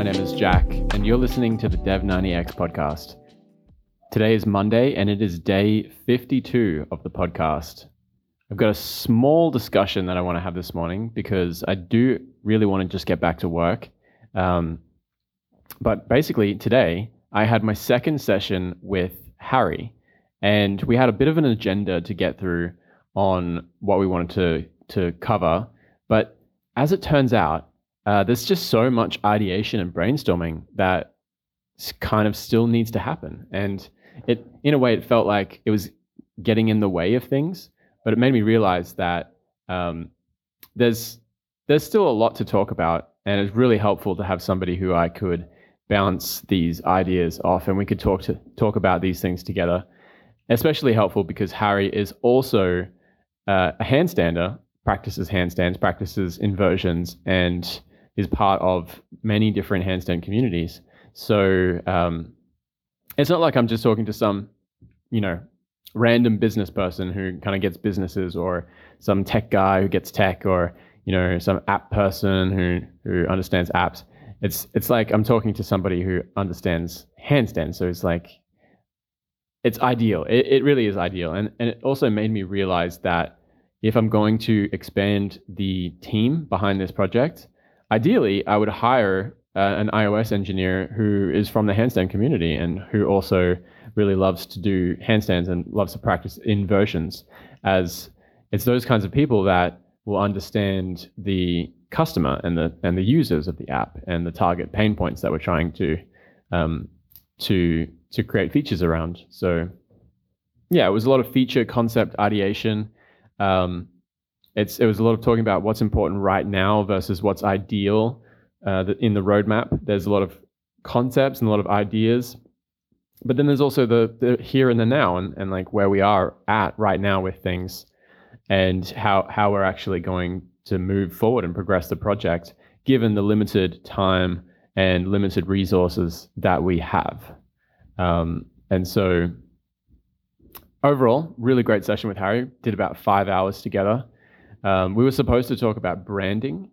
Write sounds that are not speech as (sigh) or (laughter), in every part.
My name is Jack, and you're listening to the Dev90X podcast. Today is Monday, and it is day 52 of the podcast. I've got a small discussion that I want to have this morning because I do really want to just get back to work. Um, but basically, today I had my second session with Harry, and we had a bit of an agenda to get through on what we wanted to to cover. But as it turns out, uh, there's just so much ideation and brainstorming that kind of still needs to happen. And it, in a way, it felt like it was getting in the way of things, but it made me realize that um, there's there's still a lot to talk about, and it's really helpful to have somebody who I could bounce these ideas off, and we could talk to talk about these things together. Especially helpful because Harry is also uh, a handstander, practices handstands, practices inversions, and is part of many different handstand communities. So um, it's not like I'm just talking to some, you know, random business person who kind of gets businesses, or some tech guy who gets tech, or you know, some app person who who understands apps. It's it's like I'm talking to somebody who understands handstand. So it's like it's ideal. It, it really is ideal, and and it also made me realize that if I'm going to expand the team behind this project, ideally, I would hire uh, an iOS engineer who is from the handstand community and who also really loves to do handstands and loves to practice inversions, as it's those kinds of people that will understand the customer and the and the users of the app and the target pain points that we're trying to um, to to create features around. So yeah, it was a lot of feature concept ideation. Um, it's it was a lot of talking about what's important right now versus what's ideal uh, in the roadmap. There's a lot of concepts and a lot of ideas, but then there's also the, the here and the now and, and like where we are at right now with things and how how we're actually going to move forward and progress the project given the limited time and limited resources that we have. Um, and so overall, really great session with Harry. Did about five hours together. Um, we were supposed to talk about branding,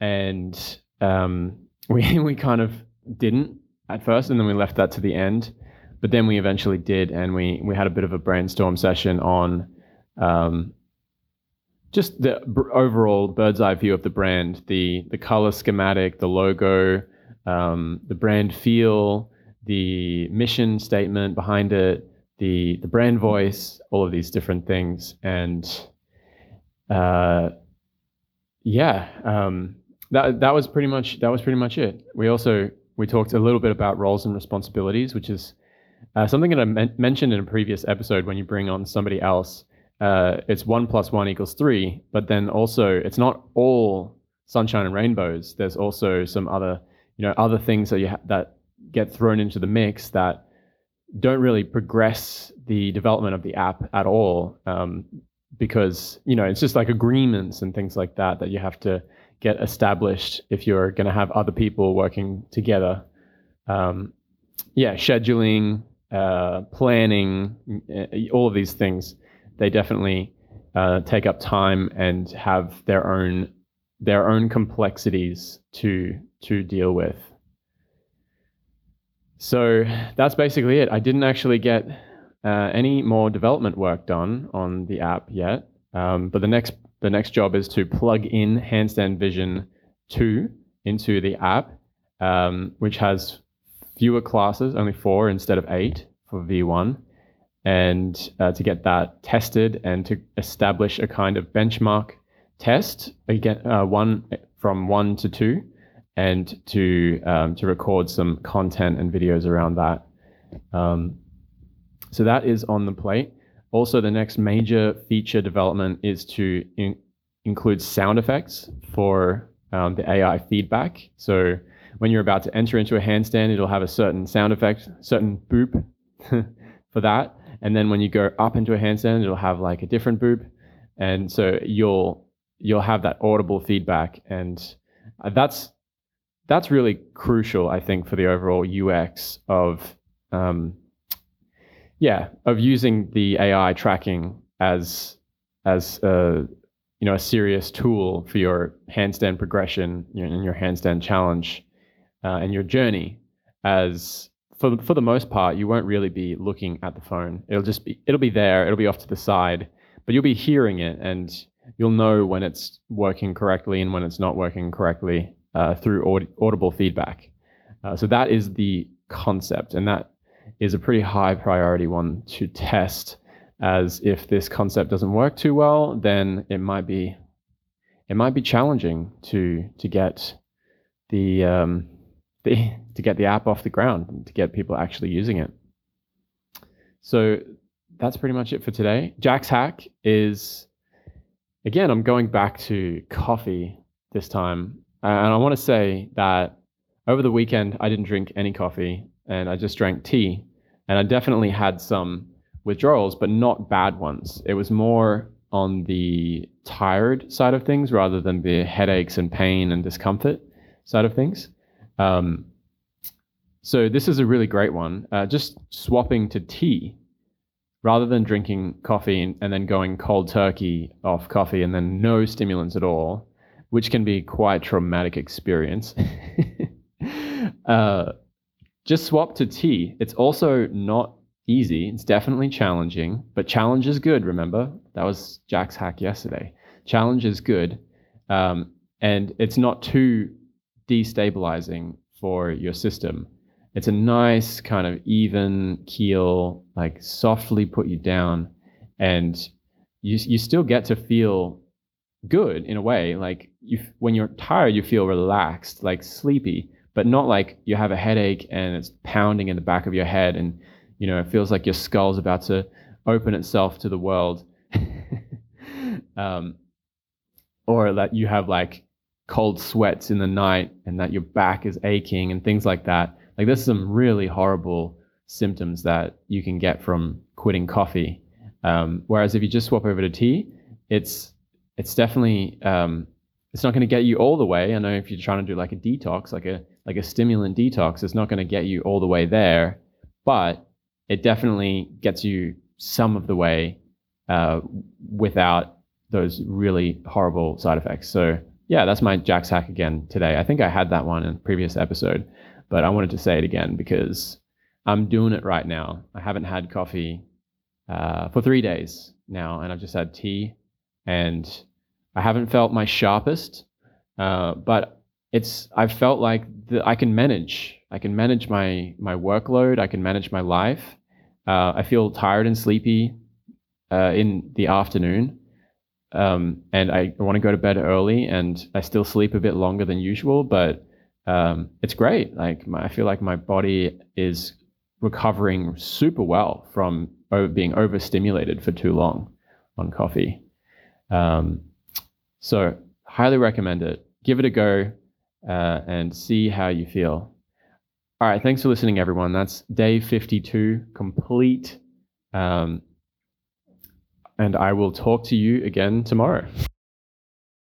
and um, (laughs) we we kind of didn't at first, and then we left that to the end. But then we eventually did, and we we had a bit of a brainstorm session on um, just the b- overall bird's eye view of the brand, the the color schematic, the logo, um, the brand feel, the mission statement behind it, the the brand voice, all of these different things, and uh, yeah, um, that that was pretty much that was pretty much it. We also we talked a little bit about roles and responsibilities, which is uh, something that I men- mentioned in a previous episode. When you bring on somebody else, uh, it's one plus one equals three, but then also it's not all sunshine and rainbows. There's also some other you know other things that you ha- that get thrown into the mix that don't really progress the development of the app at all. Um, because you know it's just like agreements and things like that that you have to get established if you're going to have other people working together. Um, yeah, scheduling, uh, planning, uh, all of these things, they definitely uh, take up time and have their own their own complexities to to deal with. So that's basically it. I didn't actually get uh, any more development work done on the app yet. Um, but the next the next job is to plug in Handstand Vision 2 into the app, um, which has fewer classes, only four instead of eight for V1, and uh, to get that tested and to establish a kind of benchmark test again, uh, one from one to two, and to um, to record some content and videos around that. Um, so that is on the plate. Also, the next major feature development is to in- include sound effects for um, the AI feedback. So when you're about to enter into a handstand, it'll have a certain sound effect, certain boop (laughs) for that. And then when you go up into a handstand, it'll have like a different boop. And so you'll you'll have that audible feedback, and uh, that's that's really crucial, I think, for the overall UX of um, yeah, of using the AI tracking as as a you know a serious tool for your handstand progression and your handstand challenge. uh, and your journey as for for the most part you won't really be looking at the phone it'll just be it'll be there it'll be off to the side but you'll be hearing it and you'll know when it's working correctly and when it's not working correctly uh, through aud- audible feedback uh, so that is the concept and that is a pretty high priority one to test as if this concept doesn't work too well then it might be it might be challenging to to get the um, (laughs) the to get the app off the ground to get people actually using it. So that's pretty much it for today. Jack's hack is again, I'm going back to coffee this time, and I want to say that over the weekend I didn't drink any coffee and I just drank tea, and I definitely had some withdrawals, but not bad ones. It was more on the tired side of things rather than the headaches and pain and discomfort side of things. Um, so this is a really great one. Uh, just swapping to tea rather than drinking coffee and, then going cold turkey off coffee and then no stimulants at all, which can be quite traumatic experience. (laughs) uh, just swap to tea. It's also not easy. It's definitely challenging, but challenge is good. Remember that was Jack's hack yesterday. Challenge is good, um, and it's not too destabilizing for your system. It's a nice kind of even keel, like softly put you down, and you you still get to feel good in a way. Like you, when you're tired, you feel relaxed, like sleepy, but not like you have a headache and it's pounding in the back of your head, and you know it feels like your skull's about to open itself to the world, (laughs) um, or that you have like cold sweats in the night and that your back is aching and things like that. Like there's some really horrible symptoms that you can get from quitting coffee. Um, whereas if you just swap over to tea, it's it's definitely um, it's not going to get you all the way. I know if you're trying to do like a detox, like a like a stimulant detox, it's not going to get you all the way there, but it definitely gets you some of the way uh, without those really horrible side effects. So yeah, that's my Jack's hack again today. I think I had that one in a previous episode, but I wanted to say it again because I'm doing it right now. I haven't had coffee uh, for three days now, and I've just had tea, and I haven't felt my sharpest, uh, but it's I've felt like I can manage. I can manage my my workload. I can manage my life. Uh, I feel tired and sleepy uh, in the afternoon, um, and I want to go to bed early, and I still sleep a bit longer than usual, but um, it's great. Like my, I feel like my body is recovering super well from over, being overstimulated for too long on coffee. Um, so highly recommend it. Give it a go uh, and see how you feel. All right, thanks for listening, everyone. That's day 52 complete. Um, and I will talk to you again tomorrow.